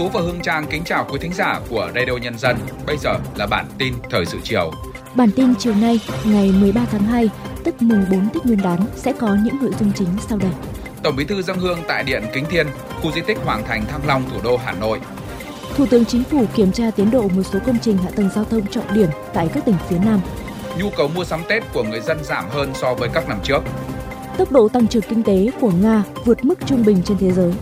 Tú và Hương Trang kính chào quý thính giả của Radio Nhân dân. Bây giờ là bản tin thời sự chiều. Bản tin chiều nay, ngày 13 tháng 2, tức mùng 4 Tết Nguyên đán sẽ có những nội dung chính sau đây. Tổng Bí thư dâng hương tại Điện Kính Thiên, khu di tích Hoàng Thành Thăng Long, thủ đô Hà Nội. Thủ tướng Chính phủ kiểm tra tiến độ một số công trình hạ tầng giao thông trọng điểm tại các tỉnh phía Nam. Nhu cầu mua sắm Tết của người dân giảm hơn so với các năm trước. Tốc độ tăng trưởng kinh tế của Nga vượt mức trung bình trên thế giới.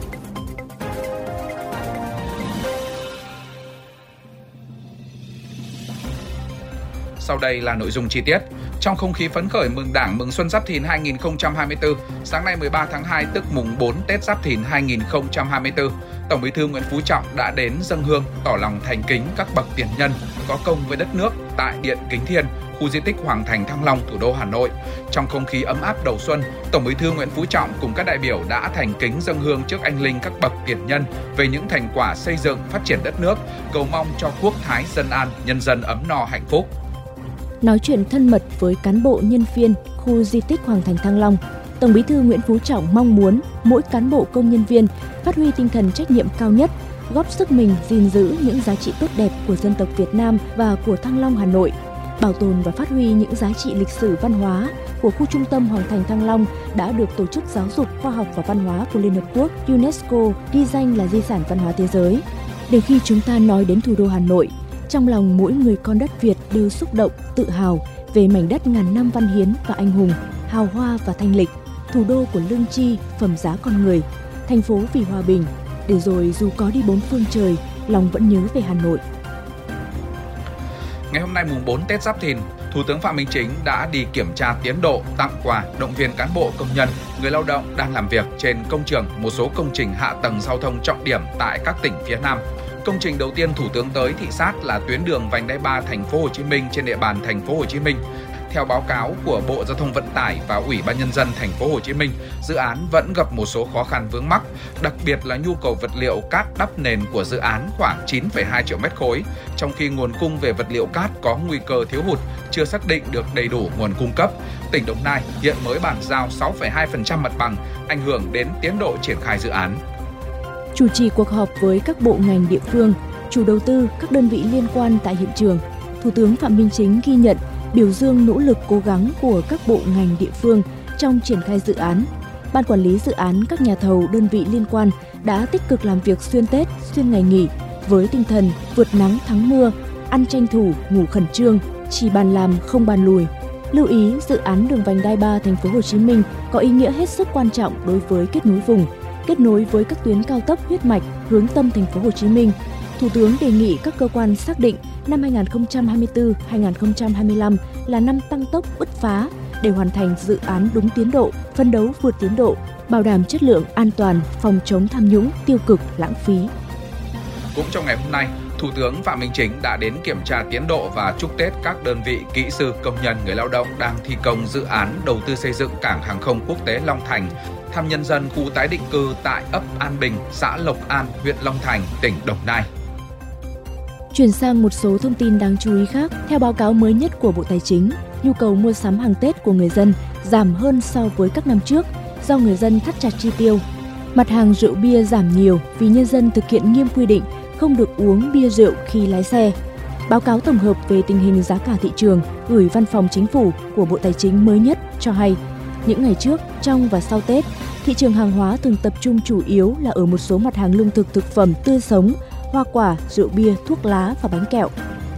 Sau đây là nội dung chi tiết. Trong không khí phấn khởi mừng Đảng mừng Xuân Giáp Thìn 2024, sáng nay 13 tháng 2 tức mùng 4 Tết Giáp Thìn 2024, Tổng Bí thư Nguyễn Phú Trọng đã đến dâng hương tỏ lòng thành kính các bậc tiền nhân có công với đất nước tại Điện Kính Thiên, khu di tích Hoàng Thành Thăng Long, thủ đô Hà Nội. Trong không khí ấm áp đầu xuân, Tổng Bí thư Nguyễn Phú Trọng cùng các đại biểu đã thành kính dâng hương trước anh linh các bậc tiền nhân về những thành quả xây dựng, phát triển đất nước, cầu mong cho quốc thái dân an, nhân dân ấm no hạnh phúc nói chuyện thân mật với cán bộ nhân viên khu di tích Hoàng Thành Thăng Long, Tổng Bí thư Nguyễn Phú Trọng mong muốn mỗi cán bộ công nhân viên phát huy tinh thần trách nhiệm cao nhất, góp sức mình gìn giữ những giá trị tốt đẹp của dân tộc Việt Nam và của Thăng Long Hà Nội, bảo tồn và phát huy những giá trị lịch sử văn hóa của khu trung tâm Hoàng Thành Thăng Long đã được Tổ chức Giáo dục Khoa học và Văn hóa của Liên Hợp Quốc UNESCO ghi danh là di sản văn hóa thế giới. Để khi chúng ta nói đến thủ đô Hà Nội, trong lòng mỗi người con đất Việt đều xúc động, tự hào về mảnh đất ngàn năm văn hiến và anh hùng, hào hoa và thanh lịch, thủ đô của lương tri, phẩm giá con người, thành phố vì hòa bình, để rồi dù có đi bốn phương trời, lòng vẫn nhớ về Hà Nội. Ngày hôm nay mùng 4 Tết Giáp Thìn, Thủ tướng Phạm Minh Chính đã đi kiểm tra tiến độ, tặng quà, động viên cán bộ công nhân, người lao động đang làm việc trên công trường một số công trình hạ tầng giao thông trọng điểm tại các tỉnh phía Nam Công trình đầu tiên Thủ tướng tới thị sát là tuyến đường vành đai 3 thành phố Hồ Chí Minh trên địa bàn thành phố Hồ Chí Minh. Theo báo cáo của Bộ Giao thông Vận tải và Ủy ban nhân dân thành phố Hồ Chí Minh, dự án vẫn gặp một số khó khăn vướng mắc, đặc biệt là nhu cầu vật liệu cát đắp nền của dự án khoảng 9,2 triệu mét khối, trong khi nguồn cung về vật liệu cát có nguy cơ thiếu hụt, chưa xác định được đầy đủ nguồn cung cấp. Tỉnh Đồng Nai hiện mới bàn giao 6,2% mặt bằng, ảnh hưởng đến tiến độ triển khai dự án chủ trì cuộc họp với các bộ ngành địa phương, chủ đầu tư, các đơn vị liên quan tại hiện trường. Thủ tướng Phạm Minh Chính ghi nhận, biểu dương nỗ lực cố gắng của các bộ ngành địa phương trong triển khai dự án. Ban quản lý dự án các nhà thầu đơn vị liên quan đã tích cực làm việc xuyên Tết, xuyên ngày nghỉ với tinh thần vượt nắng thắng mưa, ăn tranh thủ, ngủ khẩn trương, chỉ bàn làm không bàn lùi. Lưu ý, dự án đường vành đai 3 thành phố Hồ Chí Minh có ý nghĩa hết sức quan trọng đối với kết nối vùng, kết nối với các tuyến cao tốc huyết mạch hướng tâm thành phố Hồ Chí Minh. Thủ tướng đề nghị các cơ quan xác định năm 2024-2025 là năm tăng tốc bứt phá để hoàn thành dự án đúng tiến độ, phân đấu vượt tiến độ, bảo đảm chất lượng an toàn, phòng chống tham nhũng, tiêu cực, lãng phí. Cũng trong ngày hôm nay, Thủ tướng Phạm Minh Chính đã đến kiểm tra tiến độ và chúc Tết các đơn vị kỹ sư, công nhân, người lao động đang thi công dự án đầu tư xây dựng cảng hàng không quốc tế Long Thành thăm nhân dân khu tái định cư tại ấp An Bình, xã Lộc An, huyện Long Thành, tỉnh Đồng Nai. Chuyển sang một số thông tin đáng chú ý khác, theo báo cáo mới nhất của Bộ Tài chính, nhu cầu mua sắm hàng Tết của người dân giảm hơn so với các năm trước do người dân thắt chặt chi tiêu. Mặt hàng rượu bia giảm nhiều vì nhân dân thực hiện nghiêm quy định không được uống bia rượu khi lái xe. Báo cáo tổng hợp về tình hình giá cả thị trường gửi Văn phòng Chính phủ của Bộ Tài chính mới nhất cho hay, những ngày trước, trong và sau Tết, thị trường hàng hóa thường tập trung chủ yếu là ở một số mặt hàng lương thực thực phẩm tươi sống, hoa quả, rượu bia, thuốc lá và bánh kẹo.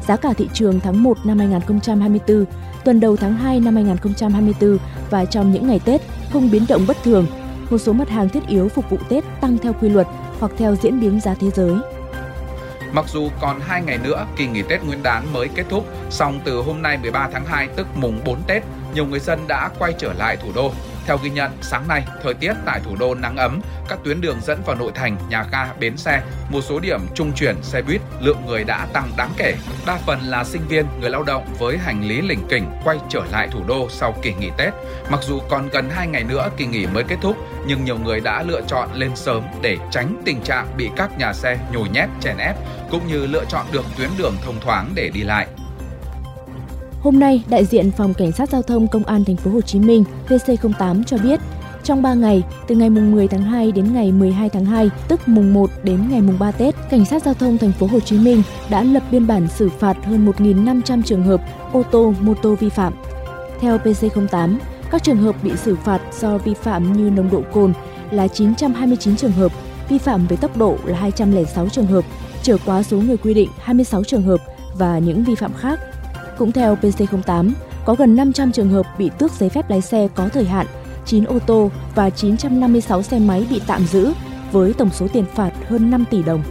Giá cả thị trường tháng 1 năm 2024, tuần đầu tháng 2 năm 2024 và trong những ngày Tết không biến động bất thường. Một số mặt hàng thiết yếu phục vụ Tết tăng theo quy luật hoặc theo diễn biến giá thế giới. Mặc dù còn 2 ngày nữa kỳ nghỉ Tết Nguyên đán mới kết thúc, song từ hôm nay 13 tháng 2 tức mùng 4 Tết, nhiều người dân đã quay trở lại thủ đô. Theo ghi nhận, sáng nay, thời tiết tại thủ đô nắng ấm, các tuyến đường dẫn vào nội thành, nhà ga, bến xe, một số điểm trung chuyển xe buýt, lượng người đã tăng đáng kể. Đa phần là sinh viên, người lao động với hành lý lỉnh kỉnh quay trở lại thủ đô sau kỳ nghỉ Tết. Mặc dù còn gần 2 ngày nữa kỳ nghỉ mới kết thúc, nhưng nhiều người đã lựa chọn lên sớm để tránh tình trạng bị các nhà xe nhồi nhét, chèn ép, cũng như lựa chọn được tuyến đường thông thoáng để đi lại. Hôm nay, đại diện Phòng Cảnh sát Giao thông Công an Thành phố Hồ Chí Minh PC08 cho biết, Trong 3 ngày, từ ngày mùng 10 tháng 2 đến ngày 12 tháng 2, tức mùng 1 đến ngày mùng 3 Tết, cảnh sát giao thông thành phố Hồ Chí Minh đã lập biên bản xử phạt hơn 1.500 trường hợp ô tô, mô tô vi phạm. Theo PC08, các trường hợp bị xử phạt do vi phạm như nồng độ cồn là 929 trường hợp, vi phạm về tốc độ là 206 trường hợp, trở quá số người quy định 26 trường hợp và những vi phạm khác. Cũng theo PC08, có gần 500 trường hợp bị tước giấy phép lái xe có thời hạn, 9 ô tô và 956 xe máy bị tạm giữ với tổng số tiền phạt hơn 5 tỷ đồng.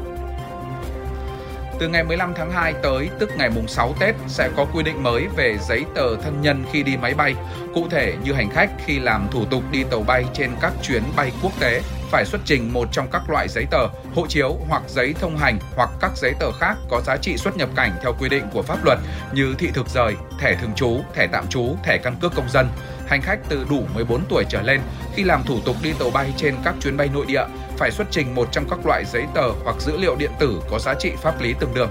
Từ ngày 15 tháng 2 tới tức ngày mùng 6 Tết sẽ có quy định mới về giấy tờ thân nhân khi đi máy bay. Cụ thể như hành khách khi làm thủ tục đi tàu bay trên các chuyến bay quốc tế phải xuất trình một trong các loại giấy tờ, hộ chiếu hoặc giấy thông hành hoặc các giấy tờ khác có giá trị xuất nhập cảnh theo quy định của pháp luật như thị thực rời, thẻ thường trú, thẻ tạm trú, thẻ căn cước công dân. Hành khách từ đủ 14 tuổi trở lên khi làm thủ tục đi tàu bay trên các chuyến bay nội địa phải xuất trình một trong các loại giấy tờ hoặc dữ liệu điện tử có giá trị pháp lý tương đương.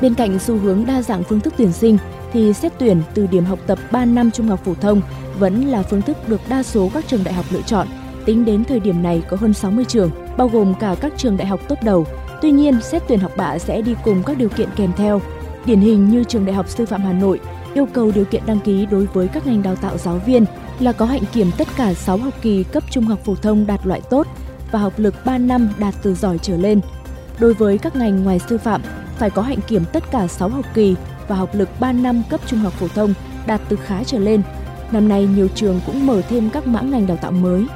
Bên cạnh xu hướng đa dạng phương thức tuyển sinh, thì xét tuyển từ điểm học tập 3 năm trung học phổ thông vẫn là phương thức được đa số các trường đại học lựa chọn. Tính đến thời điểm này có hơn 60 trường, bao gồm cả các trường đại học tốt đầu. Tuy nhiên, xét tuyển học bạ sẽ đi cùng các điều kiện kèm theo. Điển hình như trường Đại học Sư phạm Hà Nội yêu cầu điều kiện đăng ký đối với các ngành đào tạo giáo viên là có hạnh kiểm tất cả 6 học kỳ cấp trung học phổ thông đạt loại tốt và học lực 3 năm đạt từ giỏi trở lên. Đối với các ngành ngoài sư phạm, phải có hạnh kiểm tất cả 6 học kỳ và học lực 3 năm cấp trung học phổ thông đạt từ khá trở lên. Năm nay nhiều trường cũng mở thêm các mã ngành đào tạo mới.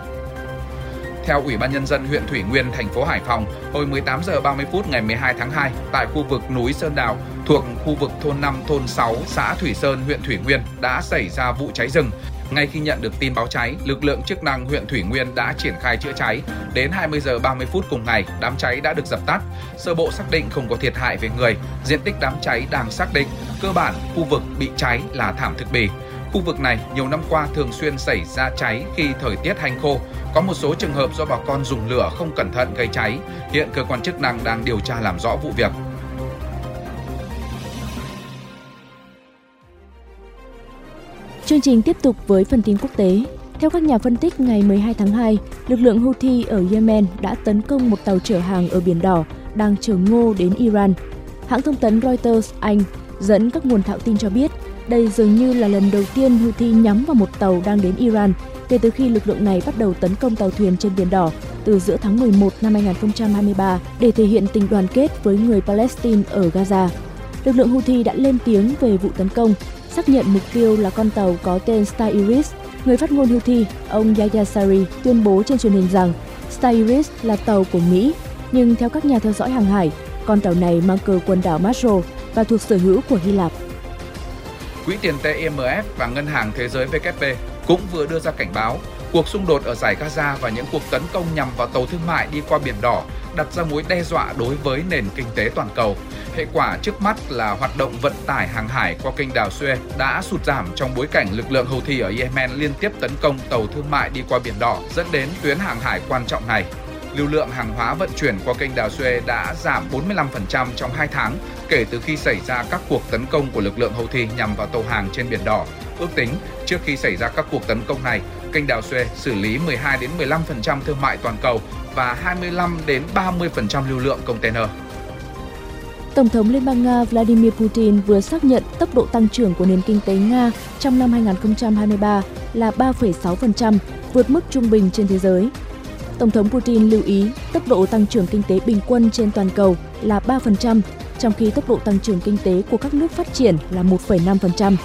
Theo Ủy ban nhân dân huyện Thủy Nguyên, thành phố Hải Phòng, hồi 18 giờ 30 phút ngày 12 tháng 2, tại khu vực núi Sơn Đào, thuộc khu vực thôn 5, thôn 6, xã Thủy Sơn, huyện Thủy Nguyên đã xảy ra vụ cháy rừng. Ngay khi nhận được tin báo cháy, lực lượng chức năng huyện Thủy Nguyên đã triển khai chữa cháy. Đến 20 giờ 30 phút cùng ngày, đám cháy đã được dập tắt. Sơ bộ xác định không có thiệt hại về người. Diện tích đám cháy đang xác định, cơ bản khu vực bị cháy là thảm thực bì. Khu vực này nhiều năm qua thường xuyên xảy ra cháy khi thời tiết hanh khô. Có một số trường hợp do bà con dùng lửa không cẩn thận gây cháy. Hiện cơ quan chức năng đang điều tra làm rõ vụ việc. Chương trình tiếp tục với phần tin quốc tế. Theo các nhà phân tích, ngày 12 tháng 2, lực lượng Houthi ở Yemen đã tấn công một tàu chở hàng ở Biển Đỏ đang chở ngô đến Iran. Hãng thông tấn Reuters Anh dẫn các nguồn thạo tin cho biết đây dường như là lần đầu tiên Houthi nhắm vào một tàu đang đến Iran kể từ khi lực lượng này bắt đầu tấn công tàu thuyền trên Biển Đỏ từ giữa tháng 11 năm 2023 để thể hiện tình đoàn kết với người Palestine ở Gaza. Lực lượng Houthi đã lên tiếng về vụ tấn công xác nhận mục tiêu là con tàu có tên Star Iris. Người phát ngôn Houthi, ông Yahya Sari, tuyên bố trên truyền hình rằng Star Iris là tàu của Mỹ, nhưng theo các nhà theo dõi hàng hải, con tàu này mang cờ quần đảo Marshall và thuộc sở hữu của Hy Lạp. Quỹ tiền tệ IMF và Ngân hàng Thế giới WP cũng vừa đưa ra cảnh báo cuộc xung đột ở giải Gaza và những cuộc tấn công nhằm vào tàu thương mại đi qua Biển Đỏ đặt ra mối đe dọa đối với nền kinh tế toàn cầu. Hệ quả trước mắt là hoạt động vận tải hàng hải qua kênh đảo Suez đã sụt giảm trong bối cảnh lực lượng Houthi ở Yemen liên tiếp tấn công tàu thương mại đi qua Biển Đỏ, dẫn đến tuyến hàng hải quan trọng này. Lưu lượng hàng hóa vận chuyển qua kênh đào Suez đã giảm 45% trong 2 tháng kể từ khi xảy ra các cuộc tấn công của lực lượng Houthi nhằm vào tàu hàng trên Biển Đỏ. Ước tính, trước khi xảy ra các cuộc tấn công này, kênh đào Suez xử lý 12 đến 15% thương mại toàn cầu và 25 đến 30% lưu lượng container. Tổng thống Liên bang Nga Vladimir Putin vừa xác nhận tốc độ tăng trưởng của nền kinh tế Nga trong năm 2023 là 3,6%, vượt mức trung bình trên thế giới. Tổng thống Putin lưu ý tốc độ tăng trưởng kinh tế bình quân trên toàn cầu là 3%, trong khi tốc độ tăng trưởng kinh tế của các nước phát triển là 1,5%.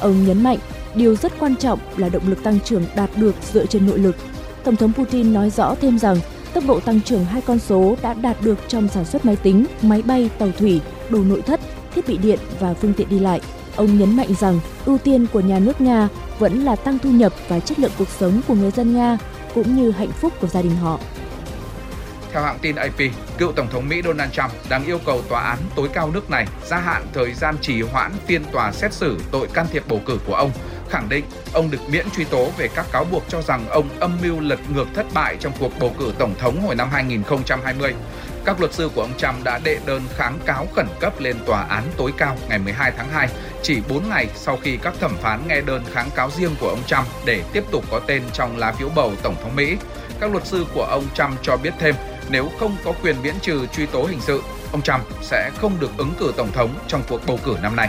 Ông nhấn mạnh, điều rất quan trọng là động lực tăng trưởng đạt được dựa trên nội lực. Tổng thống Putin nói rõ thêm rằng tốc độ tăng trưởng hai con số đã đạt được trong sản xuất máy tính, máy bay, tàu thủy, đồ nội thất, thiết bị điện và phương tiện đi lại. Ông nhấn mạnh rằng ưu tiên của nhà nước Nga vẫn là tăng thu nhập và chất lượng cuộc sống của người dân Nga cũng như hạnh phúc của gia đình họ. Theo hãng tin AP, cựu Tổng thống Mỹ Donald Trump đang yêu cầu tòa án tối cao nước này gia hạn thời gian trì hoãn phiên tòa xét xử tội can thiệp bầu cử của ông, khẳng định ông được miễn truy tố về các cáo buộc cho rằng ông âm mưu lật ngược thất bại trong cuộc bầu cử tổng thống hồi năm 2020. Các luật sư của ông Trump đã đệ đơn kháng cáo khẩn cấp lên tòa án tối cao ngày 12 tháng 2, chỉ 4 ngày sau khi các thẩm phán nghe đơn kháng cáo riêng của ông Trump để tiếp tục có tên trong lá phiếu bầu Tổng thống Mỹ. Các luật sư của ông Trump cho biết thêm, nếu không có quyền miễn trừ truy tố hình sự, ông Trump sẽ không được ứng cử tổng thống trong cuộc bầu cử năm nay.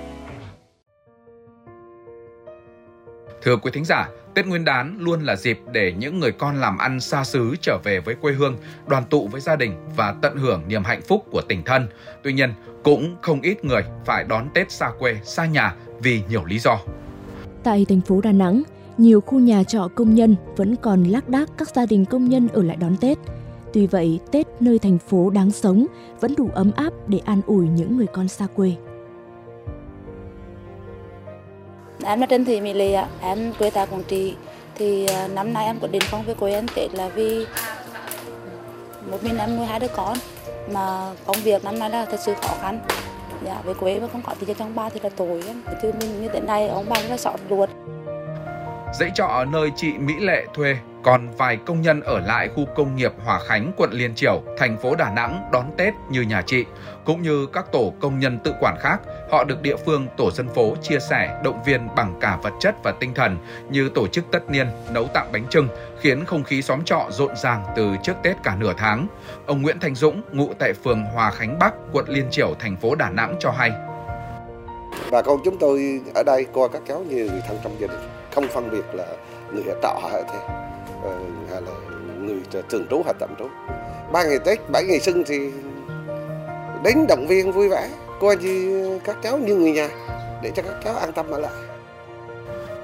Thưa quý thính giả, Tết Nguyên đán luôn là dịp để những người con làm ăn xa xứ trở về với quê hương, đoàn tụ với gia đình và tận hưởng niềm hạnh phúc của tình thân. Tuy nhiên, cũng không ít người phải đón Tết xa quê, xa nhà vì nhiều lý do. Tại thành phố Đà Nẵng, nhiều khu nhà trọ công nhân vẫn còn lác đác các gia đình công nhân ở lại đón Tết. Tuy vậy, Tết nơi thành phố đáng sống vẫn đủ ấm áp để an ủi những người con xa quê. Em là Trần Thị Mỹ Lệ ạ, em quê tại Quảng Trị. Thì à, năm nay em quyết định không về quê ăn Tết là vì một mình em nuôi hai đứa con mà công việc năm nay là thật sự khó khăn. Dạ, về quê mà không có thì trong ba thì là tội lắm. Chứ mình như thế này ông bà là sọt ruột. Dãy trọ ở nơi chị Mỹ Lệ thuê còn vài công nhân ở lại khu công nghiệp Hòa Khánh, quận Liên Triểu, thành phố Đà Nẵng đón Tết như nhà chị, cũng như các tổ công nhân tự quản khác, họ được địa phương tổ dân phố chia sẻ, động viên bằng cả vật chất và tinh thần như tổ chức tất niên, nấu tặng bánh trưng, khiến không khí xóm trọ rộn ràng từ trước Tết cả nửa tháng. Ông Nguyễn Thành Dũng, ngụ tại phường Hòa Khánh Bắc, quận Liên Triểu, thành phố Đà Nẵng cho hay. Bà con chúng tôi ở đây coi các cháu như người thân trong gia đình, không phân biệt là người ở trọ hay thế ờ, hay là người thường trú hay tạm trú ba ngày tết bảy ngày xuân thì đến động viên vui vẻ coi như các cháu như người nhà để cho các cháu an tâm ở lại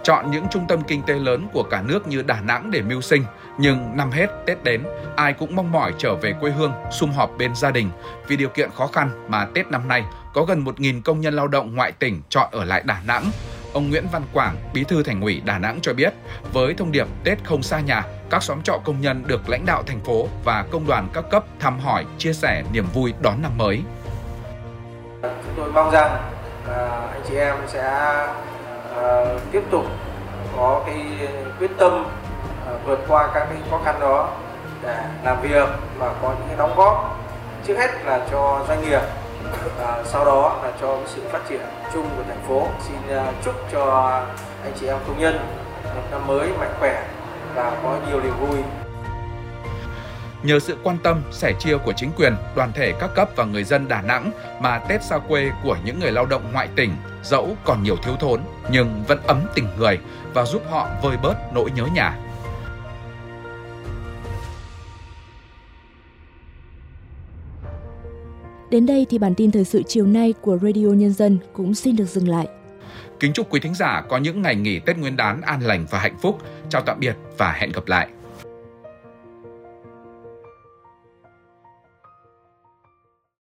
chọn những trung tâm kinh tế lớn của cả nước như Đà Nẵng để mưu sinh, nhưng năm hết Tết đến, ai cũng mong mỏi trở về quê hương, sum họp bên gia đình. Vì điều kiện khó khăn mà Tết năm nay có gần 1.000 công nhân lao động ngoại tỉnh chọn ở lại Đà Nẵng Ông Nguyễn Văn Quảng, Bí thư Thành ủy Đà Nẵng cho biết, với thông điệp Tết không xa nhà, các xóm trọ công nhân được lãnh đạo thành phố và công đoàn các cấp thăm hỏi, chia sẻ niềm vui đón năm mới. Tôi mong rằng à, anh chị em sẽ à, tiếp tục có cái quyết tâm à, vượt qua các cái khó khăn đó để làm việc và có những cái đóng góp trước hết là cho doanh nghiệp và sau đó là cho sự phát triển chung của thành phố. Xin à, chúc cho anh chị em công nhân một năm mới mạnh khỏe và có nhiều niềm vui. Nhờ sự quan tâm, sẻ chia của chính quyền, đoàn thể các cấp và người dân Đà Nẵng mà Tết xa quê của những người lao động ngoại tỉnh dẫu còn nhiều thiếu thốn nhưng vẫn ấm tình người và giúp họ vơi bớt nỗi nhớ nhà. Đến đây thì bản tin thời sự chiều nay của Radio Nhân dân cũng xin được dừng lại. Kính chúc quý thính giả có những ngày nghỉ Tết Nguyên đán an lành và hạnh phúc. Chào tạm biệt và hẹn gặp lại.